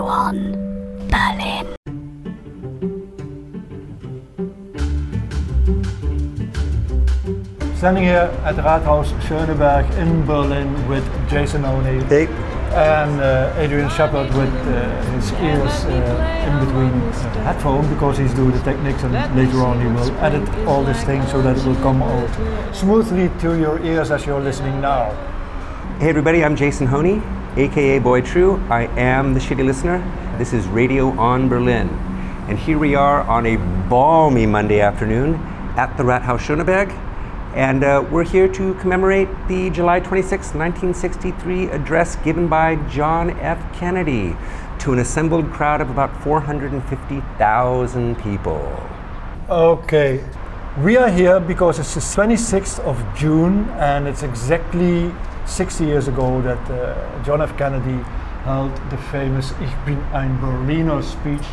Radio on Berlin. Standing here at Rathaus Schöneberg in Berlin with Jason Honea Hey, and uh, Adrian Shephard with uh, his ears uh, in between uh, headphone because he's doing the techniques and later on he will edit all these things so that it will come out smoothly to your ears as you're listening now. hey everybody, I'm Jason Honea, aka Boy True. I am the shitty listener. This is Radio on Berlin. And here we are on a balmy Monday afternoon at the Rathaus Schöneberg. And uh, we're here to commemorate the July 26, 1963 address given by John F. Kennedy to an assembled crowd of about 450,000 people. Okay, we are here because it's the 26th of June and it's exactly 60 years ago that uh, John F. Kennedy held the famous Ich bin ein Berliner speech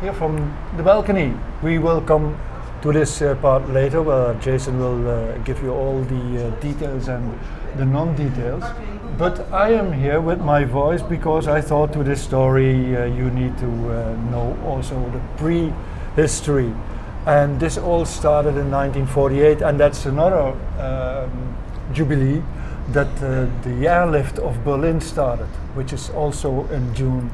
here from the balcony. We will come to this uh, part later where Jason will uh, give you all the uh, details and the non-details. But I am here with my voice because I thought to this story uh, you need to know also the pre-history. And this all started in 1948 and that's another um, jubilee that uh, the airlift of Berlin started, which is also in June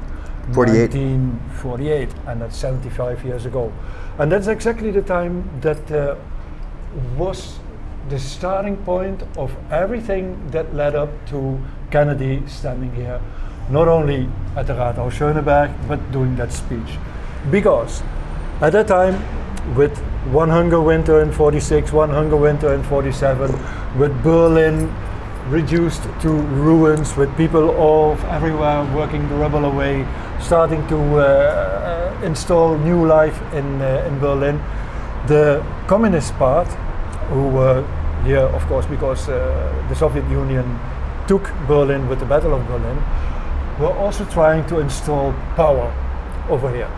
48. 1948, and that's 75 years ago. And that's exactly the time that uh, was the starting point of everything that led up to Kennedy standing here, not only at the Rathaus Schöneberg, but doing that speech. Because at that time, with one hunger winter in 46, one hunger winter in 47, with Berlin reduced to ruins, with people all everywhere working the rubble away, starting to uh, uh, install new life in, uh, in Berlin. The Communist Part, who were here, of course, because uh, the Soviet Union took Berlin with the Battle of Berlin, were also trying to install power over here.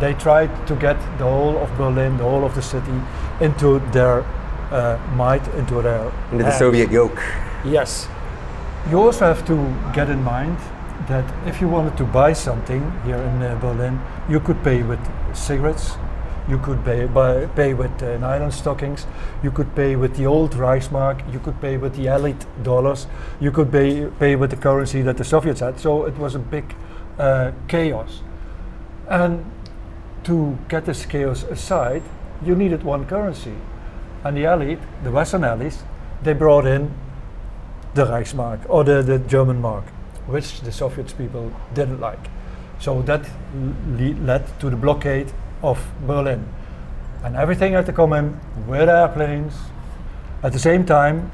They tried to get the whole of Berlin, the whole of the city, into their uh, might, into their Into the hands. Soviet yoke. Yes. You also have to get in mind that if you wanted to buy something here in uh, Berlin, you could pay with cigarettes, you could pay, buy, pay with uh, nylon stockings, you could pay with the old Reichsmark, you could pay with the elite dollars, you could pay, pay with the currency that the Soviets had. So it was a big uh, chaos. And to get this chaos aside, you needed one currency. And the elite, the Western elites, they brought in the Reichsmark or the, the German mark, which the Soviet people didn't like. So that le- led to the blockade of Berlin. And everything had to come in with airplanes. At the same time,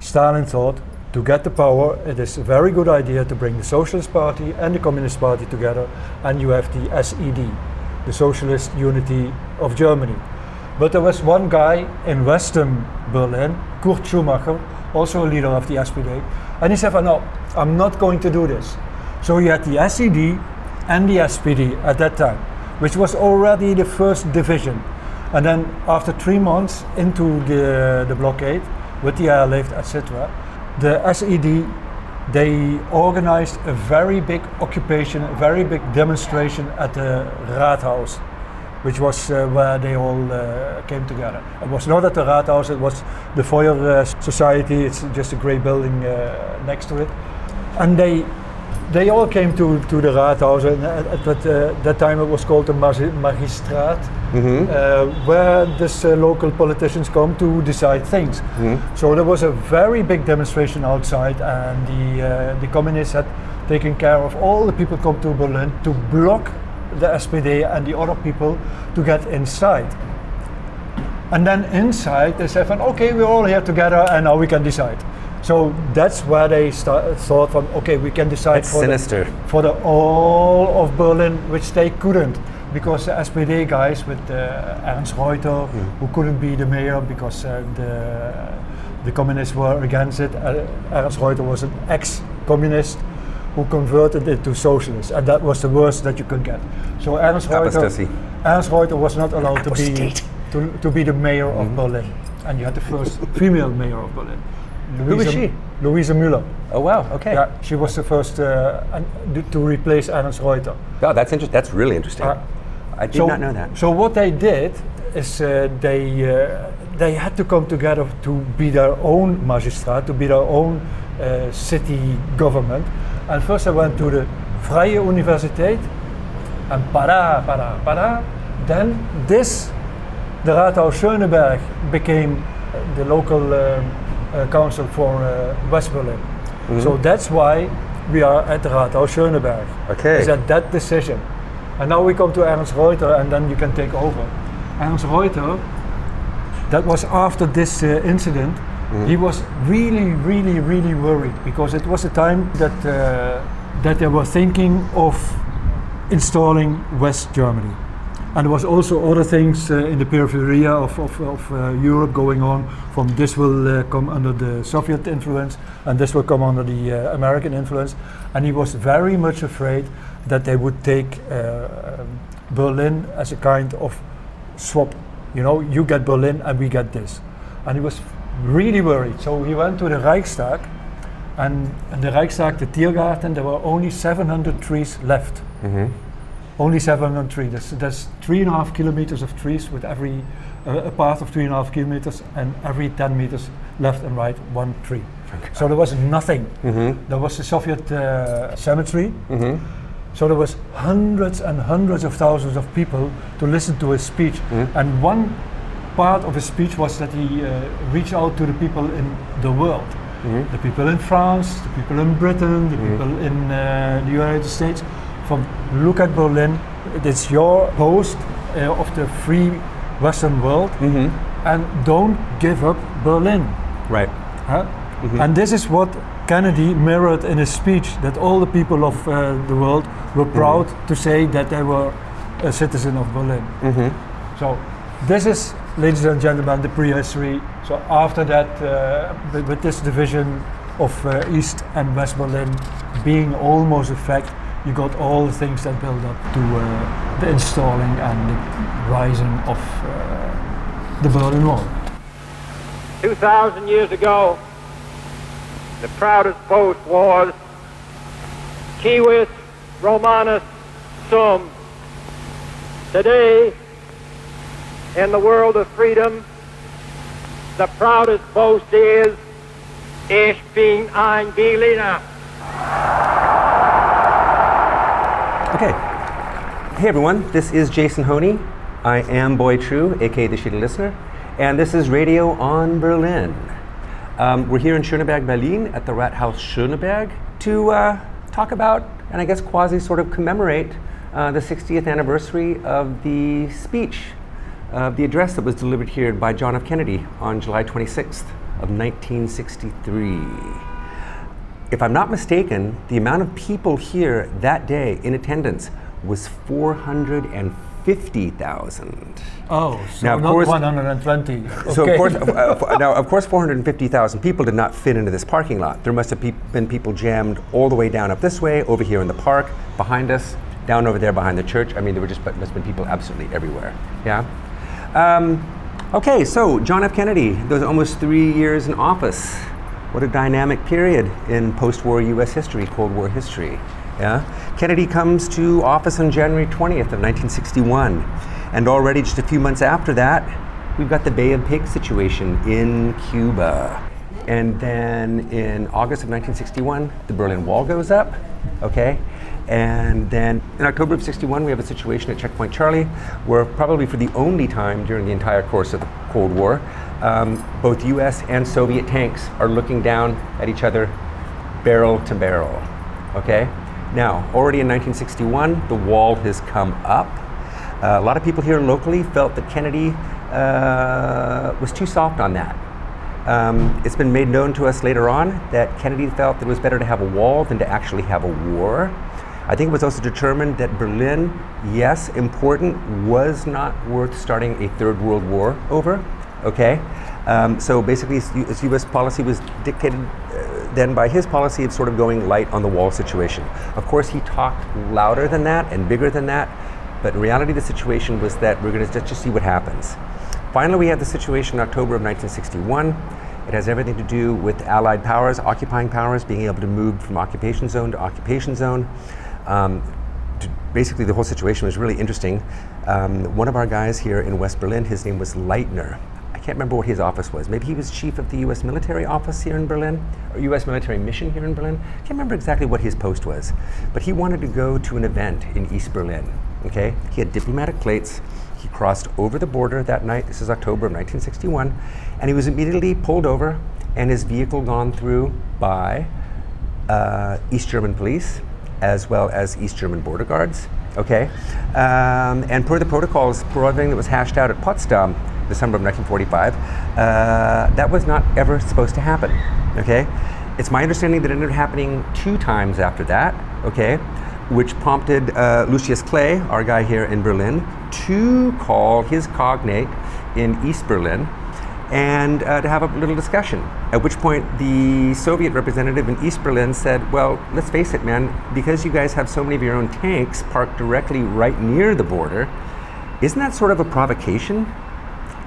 Stalin thought to get the power, it is a very good idea to bring the Socialist Party and the Communist Party together, and you have the SED, the Socialist Unity of Germany. But there was one guy in Western Berlin, Kurt Schumacher, also a leader of the SPD, and he said, "Oh, No, I'm not going to do this. So you had the SED and the SPD at that time, which was already the first division. And then after three months into the, the blockade, with the airlift, etc., the SED they organized a very big occupation, a very big demonstration at the Rathaus, which was uh, where they all uh, came together. It was not at the Rathaus, it was the Feuer uh, Society, it's just a grey building uh, next to it. And they they all came to, to the Rathaus, and at, at that, uh, that time it was called the Magi- Magistraat, uh, where this uh, local politicians come to decide things. So there was a very big demonstration outside, and the uh, the communists had taken care of all the people come to Berlin to block the SPD and the other people to get inside. And then inside they said, "Van, "Okay, we're all here together, and now we can decide." So that's where they start, thought from, "Okay, we can decide That's for the- for the all of Berlin, which they couldn't, because the SPD guys with uh, Ernst Reuter, who couldn't be the mayor because uh, the the communists were against it. Uh, Ernst Reuter was an ex-communist who converted it to socialist, and that was the worst that you could get. So Ernst Reuter, Ernst Reuter was not allowed to be to, to be the mayor of Berlin, and you had the first female mayor of Berlin. Who was she? Louise Müller. Oh wow. Okay. Yeah, she was the first uh, to replace Ernst Reuter. Oh, that's interesting. That's really interesting. Uh, I did so, not know that. So what they did is uh, they uh, they had to come together to be their own magistrate, to be their own uh, city government. And first I went to the Vrije Universiteit, and para, para, para. Then this, the Rathaus Schöneberg, became the local um, uh, council for uh, West Berlin. Mm-hmm. So that's why we are at the Rathaus Schöneberg. Okay. Is that that decision? And now we come to Ernst Reuter, and then you can take over. Ernst Reuter, that was after this uh, incident. He was really, really, really worried because it was a time that uh, that they were thinking of installing West Germany. And there was also other things uh, in the periphery of, of, of uh, Europe going on. From this will uh, come under the Soviet influence, and this will come under the uh, American influence. And he was very much afraid that they would take uh, Berlin as a kind of swap. You know, you get Berlin and we get this. And he was really worried. So he went to the Reichstag, and in the Reichstag, the Tiergarten, there were only 700 trees left. Mm-hmm. Only 700 trees. There's, that's three and a half kilometers of trees with every uh, a path of three and a half kilometers, and every 10 meters left and right one tree. So there was nothing. Mm-hmm. There was the Soviet uh, cemetery. Mm-hmm. So there was hundreds and hundreds of thousands of people to listen to his speech. Mhm. And one part of his speech was that he uh, reached out to the people in the world. Mm-hmm. The people in France, the people in Britain, the Mhm. people in uh, the United States. From look at Berlin, it's your post uh, of the free Western world, Mm-hmm. and don't give up Berlin. Right. Huh? Mhm. And this is what Kennedy mirrored in his speech that all the people of uh, the world were proud to say that they were a citizen of Berlin. Mm-hmm. So, this is, ladies and gentlemen, the prehistory. So, after that, uh, with, this division of uh, East and West Berlin being almost a fact, you got all the things that build up to uh, the installing and the rising of uh, the Berlin Wall. 2,000 years ago, the proudest boast was Civis Romanus Sum. Today, in the world of freedom, the proudest boast is Ich bin ein Berliner. Okay. Hey everyone, this is Jason Honea. I am Boy True, aka the Shitty Listener, and this is Radio on Berlin. Um, we're here in Schöneberg, Berlin, at the Rathaus Schöneberg to uh, talk about, and I guess quasi sort of commemorate, uh, the 60th anniversary of the speech, of the address that was delivered here by John F. Kennedy on July 26th of 1963 if I'm not mistaken, the amount of people here that day in attendance was 450,000. Oh, so Now, of not course- 120. So Okay. of course, uh, uh, now of course, 450,000 people did not fit into this parking lot. There must have pe- been people jammed all the way down up this way, over here in the park, behind us, down over there behind the church. I mean, there were just must have been people absolutely everywhere. Yeah. Um, okay, so John F. Kennedy, those almost three years in office. What a dynamic period in post-war U.S. history, Cold War history. Yeah. Kennedy comes to office on January 20th of 1961, and already just a few months after that, we've got the Bay of Pigs situation in Cuba. And then in August of 1961, the Berlin Wall goes up, okay? And then in October of 61, we have a situation at Checkpoint Charlie where, probably for the only time during the entire course of the Cold War, um, both US and Soviet tanks are looking down at each other barrel to barrel, okay? Now, already in 1961, the wall has come up. Uh, a lot of people here locally felt that Kennedy uh, was too soft on that. Um, it's been made known to us later on that Kennedy felt that it was better to have a wall than to actually have a war. I think it was also determined that Berlin, yes, important, was not worth starting a third world war over. Okay? Um, so basically, US policy was dictated uh, then by his policy of sort of going light on the wall situation. Of course, he talked louder than that and bigger than that, but in reality, the situation was that we're going to just, just see what happens. Finally, we had the situation in October of 1961, It has everything to do with Allied powers, occupying powers, being able to move from occupation zone to occupation zone. Um, basically, the whole situation was really interesting. Um, one of our guys here in West Berlin, his name was Lightner. I can't remember what his office was. Maybe he was chief of the U.S. military office here in Berlin, or U.S. military mission here in Berlin. I can't remember exactly what his post was, but he wanted to go to an event in East Berlin. Okay, he had diplomatic plates. He crossed over the border that night. This is October of 1961, and he was immediately pulled over and his vehicle gone through by uh, East German police as well as East German border guards. Okay, um, and per the protocols, per everything that was hashed out at Potsdam, December of 1945, uh, that was not ever supposed to happen. Okay, it's my understanding that it ended up happening two times after that. Okay, which prompted uh, Lucius Clay, our guy here in Berlin, to call his cognate in East Berlin and uh, to have a little discussion. At which point, the Soviet representative in East Berlin said, Well, let's face it, man, because you guys have so many of your own tanks parked directly right near the border, isn't that sort of a provocation?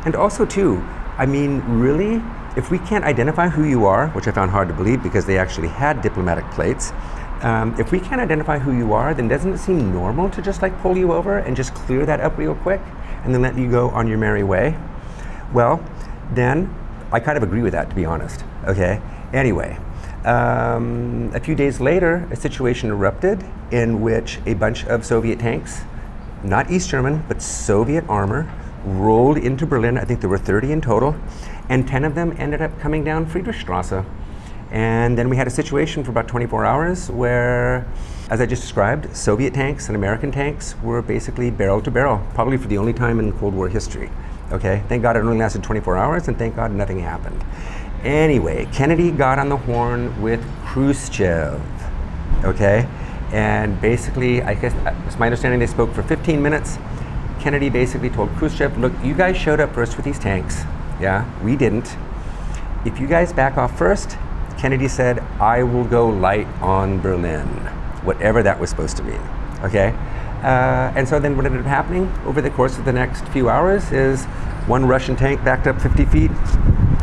And also, too, I mean, really, if we can't identify who you are, which I found hard to believe because they actually had diplomatic plates, um, if we can't identify who you are, then doesn't it seem normal to just like pull you over and just clear that up real quick and then let you go on your merry way? Well, then I kind of agree with that, to be honest. Okay. Anyway, um, a few days later, a situation erupted in which a bunch of Soviet tanks, not East German, but Soviet armor, rolled into Berlin. I think there were 30 in total, and 10 of them ended up coming down Friedrichstrasse. And then we had a situation for about 24 hours where, as I just described, Soviet tanks and American tanks were basically barrel to barrel, probably for the only time in Cold War history. Okay, thank God it only lasted 24 hours, and thank God nothing happened. Anyway, Kennedy got on the horn with Khrushchev. Okay, and basically, I guess uh, it's my understanding they spoke for 15 minutes. Kennedy basically told Khrushchev, "Look, you guys showed up first with these tanks. Yeah, we didn't. If you guys back off first, Kennedy said, I will go light on Berlin, whatever that was supposed to mean. Okay? Uh, and so then what ended up happening over the course of the next few hours is one Russian tank backed up 50 feet,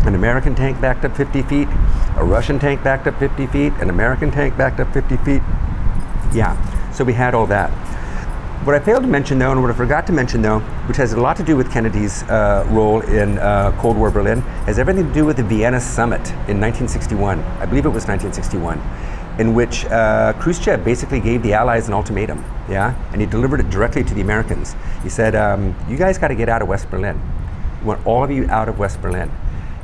an American tank backed up 50 feet, a Russian tank backed up 50 feet, an American tank backed up 50 feet. Yeah, so we had all that. What I failed to mention, though, and what I forgot to mention, though, which has a lot to do with Kennedy's uh, role in uh, Cold War Berlin, has everything to do with the Vienna Summit in 1961. I believe it was 1961, in which uh, Khrushchev basically gave the Allies an ultimatum, yeah, and he delivered it directly to the Americans. He said, um, "You guys got to get out of West Berlin. We want all of you out of West Berlin."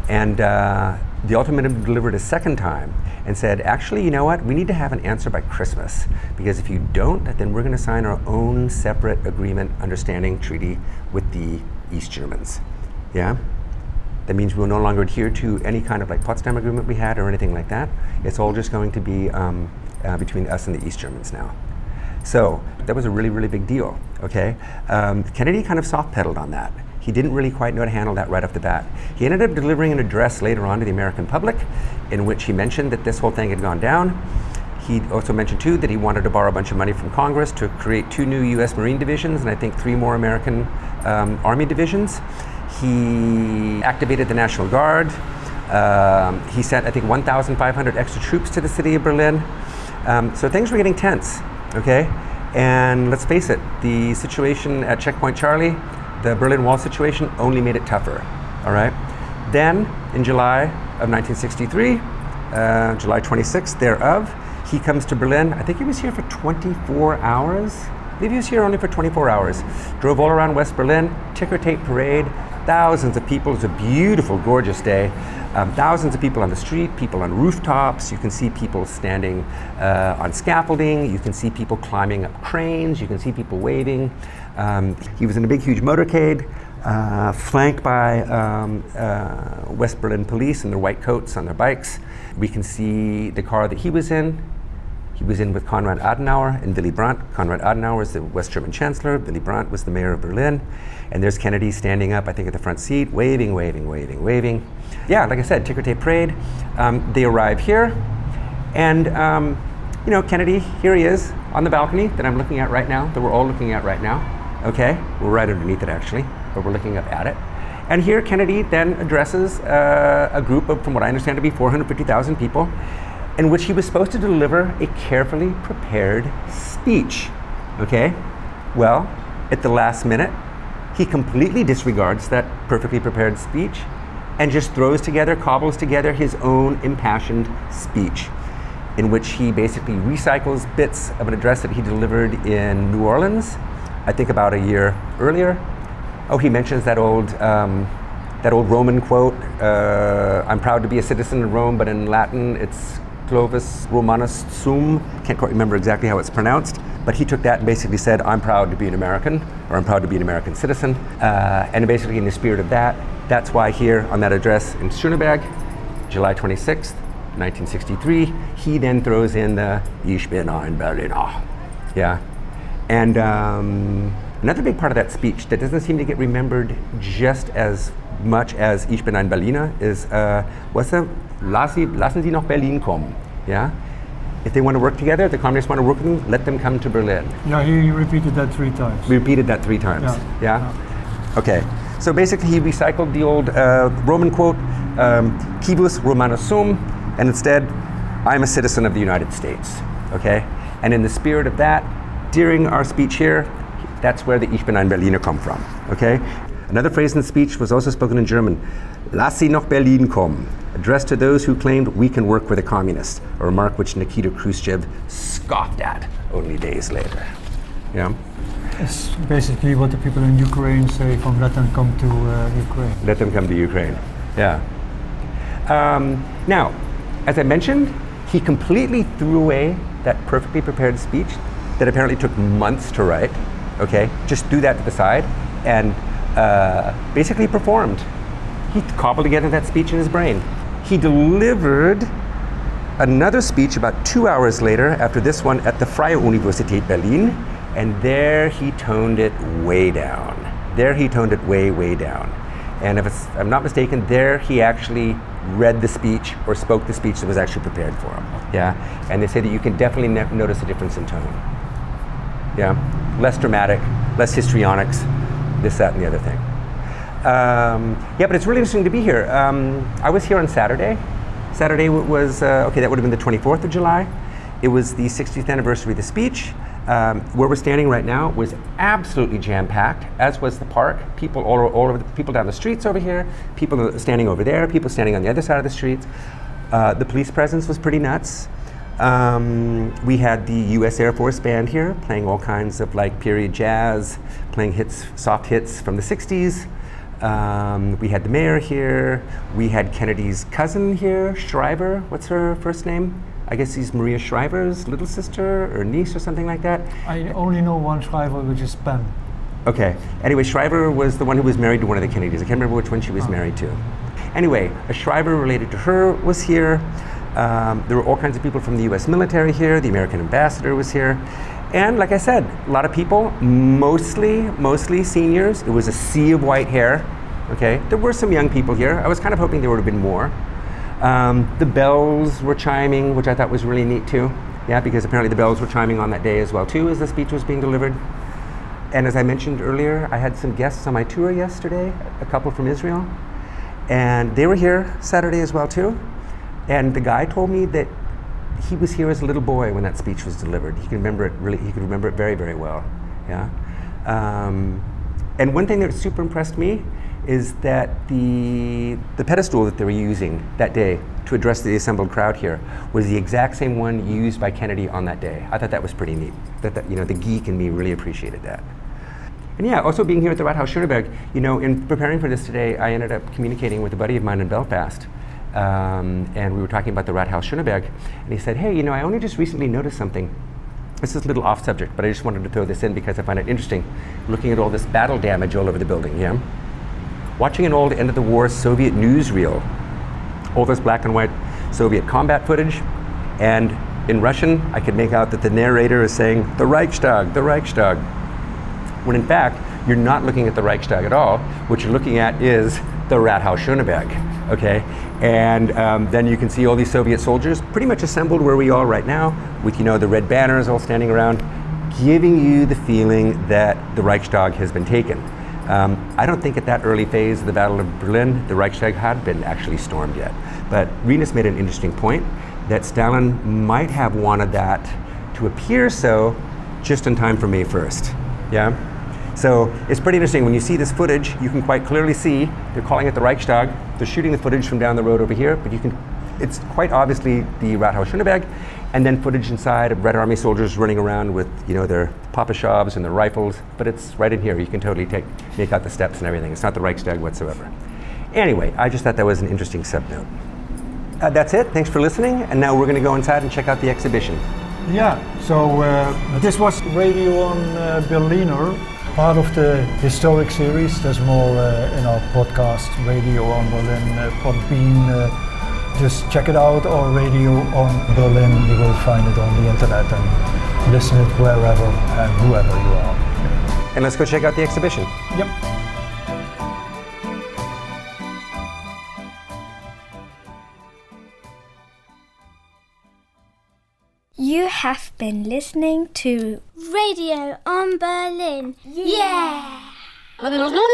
And uh, the ultimatum delivered a second time and said, actually, you know what? We need to have an answer by Christmas because if you don't, then we're going to sign our own separate agreement, understanding, treaty with the East Germans. Yeah? That means we'll no longer adhere to any kind of like Potsdam agreement we had or anything like that. It's all just going to be um, uh, between us and the East Germans now. So that was a really, really big deal. Okay, um, Kennedy kind of soft pedaled on that. He didn't really quite know how to handle that right off the bat. He ended up delivering an address later on to the American public in which he mentioned that this whole thing had gone down. He also mentioned, too, that he wanted to borrow a bunch of money from Congress to create two new U.S. Marine divisions and I think three more American um, Army divisions. He activated the National Guard. Um, he sent, I think, 1,500 extra troops to the city of Berlin. Um, so things were getting tense, okay? And let's face it, the situation at Checkpoint Charlie the Berlin Wall situation only made it tougher. All right. Then, in July of 1963, uh, July 26th thereof, he comes to Berlin. I think he was here for 24 hours. I believe he was here only for 24 hours. Drove all around West Berlin, ticker tape parade, thousands of people. It's a beautiful, gorgeous day. Um, thousands of people on the street, people on rooftops. You can see people standing uh, on scaffolding. You can see people climbing up cranes. You can see people waving. Um, he was in a big, huge motorcade, uh, flanked by um, uh, West Berlin police in their white coats on their bikes. We can see the car that he was in. He was in with Konrad Adenauer and Willy Brandt. Konrad Adenauer is the West German chancellor. Willy Brandt was the mayor of Berlin. And there's Kennedy standing up, I think, at the front seat, waving, waving, waving, waving. Yeah, like I said, ticker tape parade. Um, they arrive here, and um, you know, Kennedy, here he is on the balcony that I'm looking at right now, that we're all looking at right now. Okay, we're right underneath it actually, but we're looking up at it. And here Kennedy then addresses uh, a group of, from what I understand to be 450,000 people, in which he was supposed to deliver a carefully prepared speech. Okay? Well, at the last minute, he completely disregards that perfectly prepared speech and just throws together, cobbles together his own impassioned speech, in which he basically recycles bits of an address that he delivered in New Orleans, I think about a year earlier. Oh, he mentions that old. Um, that old Roman quote, uh, I'm proud to be a citizen of Rome, but in Latin it's Clovis Romanus Sum. Can't quite remember exactly how it's pronounced, but he took that and basically said, I'm proud to be an American, or I'm proud to be an American citizen. Uh, and basically, in the spirit of that, that's why here on that address in Schöneberg, July 26th, 1963, he then throws in the Ich bin ein Berliner. Yeah. And um, another big part of that speech that doesn't seem to get remembered just as much as Ich bin ein Berliner is, uh, what's the, lassen, lassen Sie nach Berlin kommen. Yeah? If they want to work together, the communists want to work with them, let them come to Berlin. Yeah, he repeated that three times. We repeated that three times. Yeah. Yeah? Okay. So basically, he recycled the old uh, Roman quote, um, Civis Romanus sum, and instead, I'm a citizen of the United States. Okay? And in the spirit of that, during our speech here, that's where the Ich bin ein Berliner come from. Okay? Another phrase in the speech was also spoken in German. Lass sie nach Berlin kommen, addressed to those who claimed we can work with the communists, a remark which Nikita Khrushchev scoffed at only days later. Yeah? It's basically what the people in Ukraine say from let them come to uh, Ukraine. Let them come to Ukraine. Yeah. Um, now, as I mentioned, he completely threw away that perfectly prepared speech that apparently took months to write. Okay, just threw that to the side and uh, basically performed. He cobbled together that speech in his brain. He delivered another speech about two hours later after this one at the Freie Universität Berlin, and there he toned it way down. There he toned it way, way down. And if I'm not mistaken, there he actually read the speech or spoke the speech that was actually prepared for him. Yeah, and they say that you can definitely ne- notice a difference in tone. Yeah, less dramatic, less histrionics, this, that, and the other thing. Um, yeah, but it's really interesting to be here. Um, I was here on Saturday. Saturday was, uh, okay, that would have been the 24th of July. It was the 60th anniversary of the speech. Um, where we're standing right now was absolutely jam packed, as was the park. People all, all over, the, people down the streets over here, people standing over there, people standing on the other side of the streets. Uh, the police presence was pretty nuts. Um, we had the U.S. Air Force Band here playing all kinds of like period jazz, playing hits, soft hits from the 60s. Um, we had the mayor here. We had Kennedy's cousin here, Shriver. What's her first name? I guess he's Maria Shriver's little sister or niece or something like that. I only know one Shriver, which is Pam. Okay. Anyway, Shriver was the one who was married to one of the Kennedys. I can't remember which one she was married to. Anyway, a Shriver related to her was here. Um, there were all kinds of people from the U.S. military here. The American ambassador was here, and like I said, a lot of people, mostly mostly seniors. It was a sea of white hair. Okay, there were some young people here. I was kind of hoping there would have been more. Um, the bells were chiming, which I thought was really neat too. Yeah, because apparently the bells were chiming on that day as well too, as the speech was being delivered. And as I mentioned earlier, I had some guests on my tour yesterday, a couple from Israel, and they were here Saturday as well too. And the guy told me that he was here as a little boy when that speech was delivered. He can remember it really. He could remember it very, very well. Yeah. Um, and one thing that super impressed me is that the the pedestal that they were using that day to address the assembled crowd here was the exact same one used by Kennedy on that day. I thought that was pretty neat. That, that you know the geek in me really appreciated that. And yeah, also being here at the Rathaus Schöneberg, you know, in preparing for this today, I ended up communicating with a buddy of mine in Belfast. Um, and we were talking about the Rathaus Schöneberg. And he said, hey, you know, I only just recently noticed something. This is a little off subject, but I just wanted to throw this in because I find it interesting looking at all this battle damage all over the building, yeah? Watching an old end of the war Soviet newsreel, all this black and white Soviet combat footage, and in Russian, I could make out that the narrator is saying, the Reichstag, the Reichstag when in fact you're not looking at the Reichstag at all. What you're looking at is the Rathaus Schöneberg, okay? And um, then you can see all these Soviet soldiers pretty much assembled where we are right now, with you know the red banners all standing around, giving you the feeling that the Reichstag has been taken. Um, I don't think at that early phase of the Battle of Berlin, the Reichstag had been actually stormed yet. But Rinus made an interesting point that Stalin might have wanted that to appear so just in time for May 1st. Yeah? So it's pretty interesting. When you see this footage, you can quite clearly see they're calling it the Reichstag. They're shooting the footage from down the road over here, but you can, it's quite obviously the Rathaus Schöneberg, and then footage inside of Red Army soldiers running around with, you know, their Papashovs and their rifles, but it's right in here. You can totally take, make out the steps and everything. It's not the Reichstag whatsoever. Anyway, I just thought that was an interesting subnote. Uh, that's it. Thanks for listening. And now we're going to go inside and check out the exhibition. Yeah, so uh, this was Radio on uh, Berliner, part of the historic series. There's more uh, in our podcast, Radio on Berlin, uh, Podbean. Uh, just check it out, or Radio on Berlin. You will find it on the internet and listen it wherever and whoever you are. And let's go check out the exhibition. Yep. have been listening to Radio on Berlin. Yeah! yeah.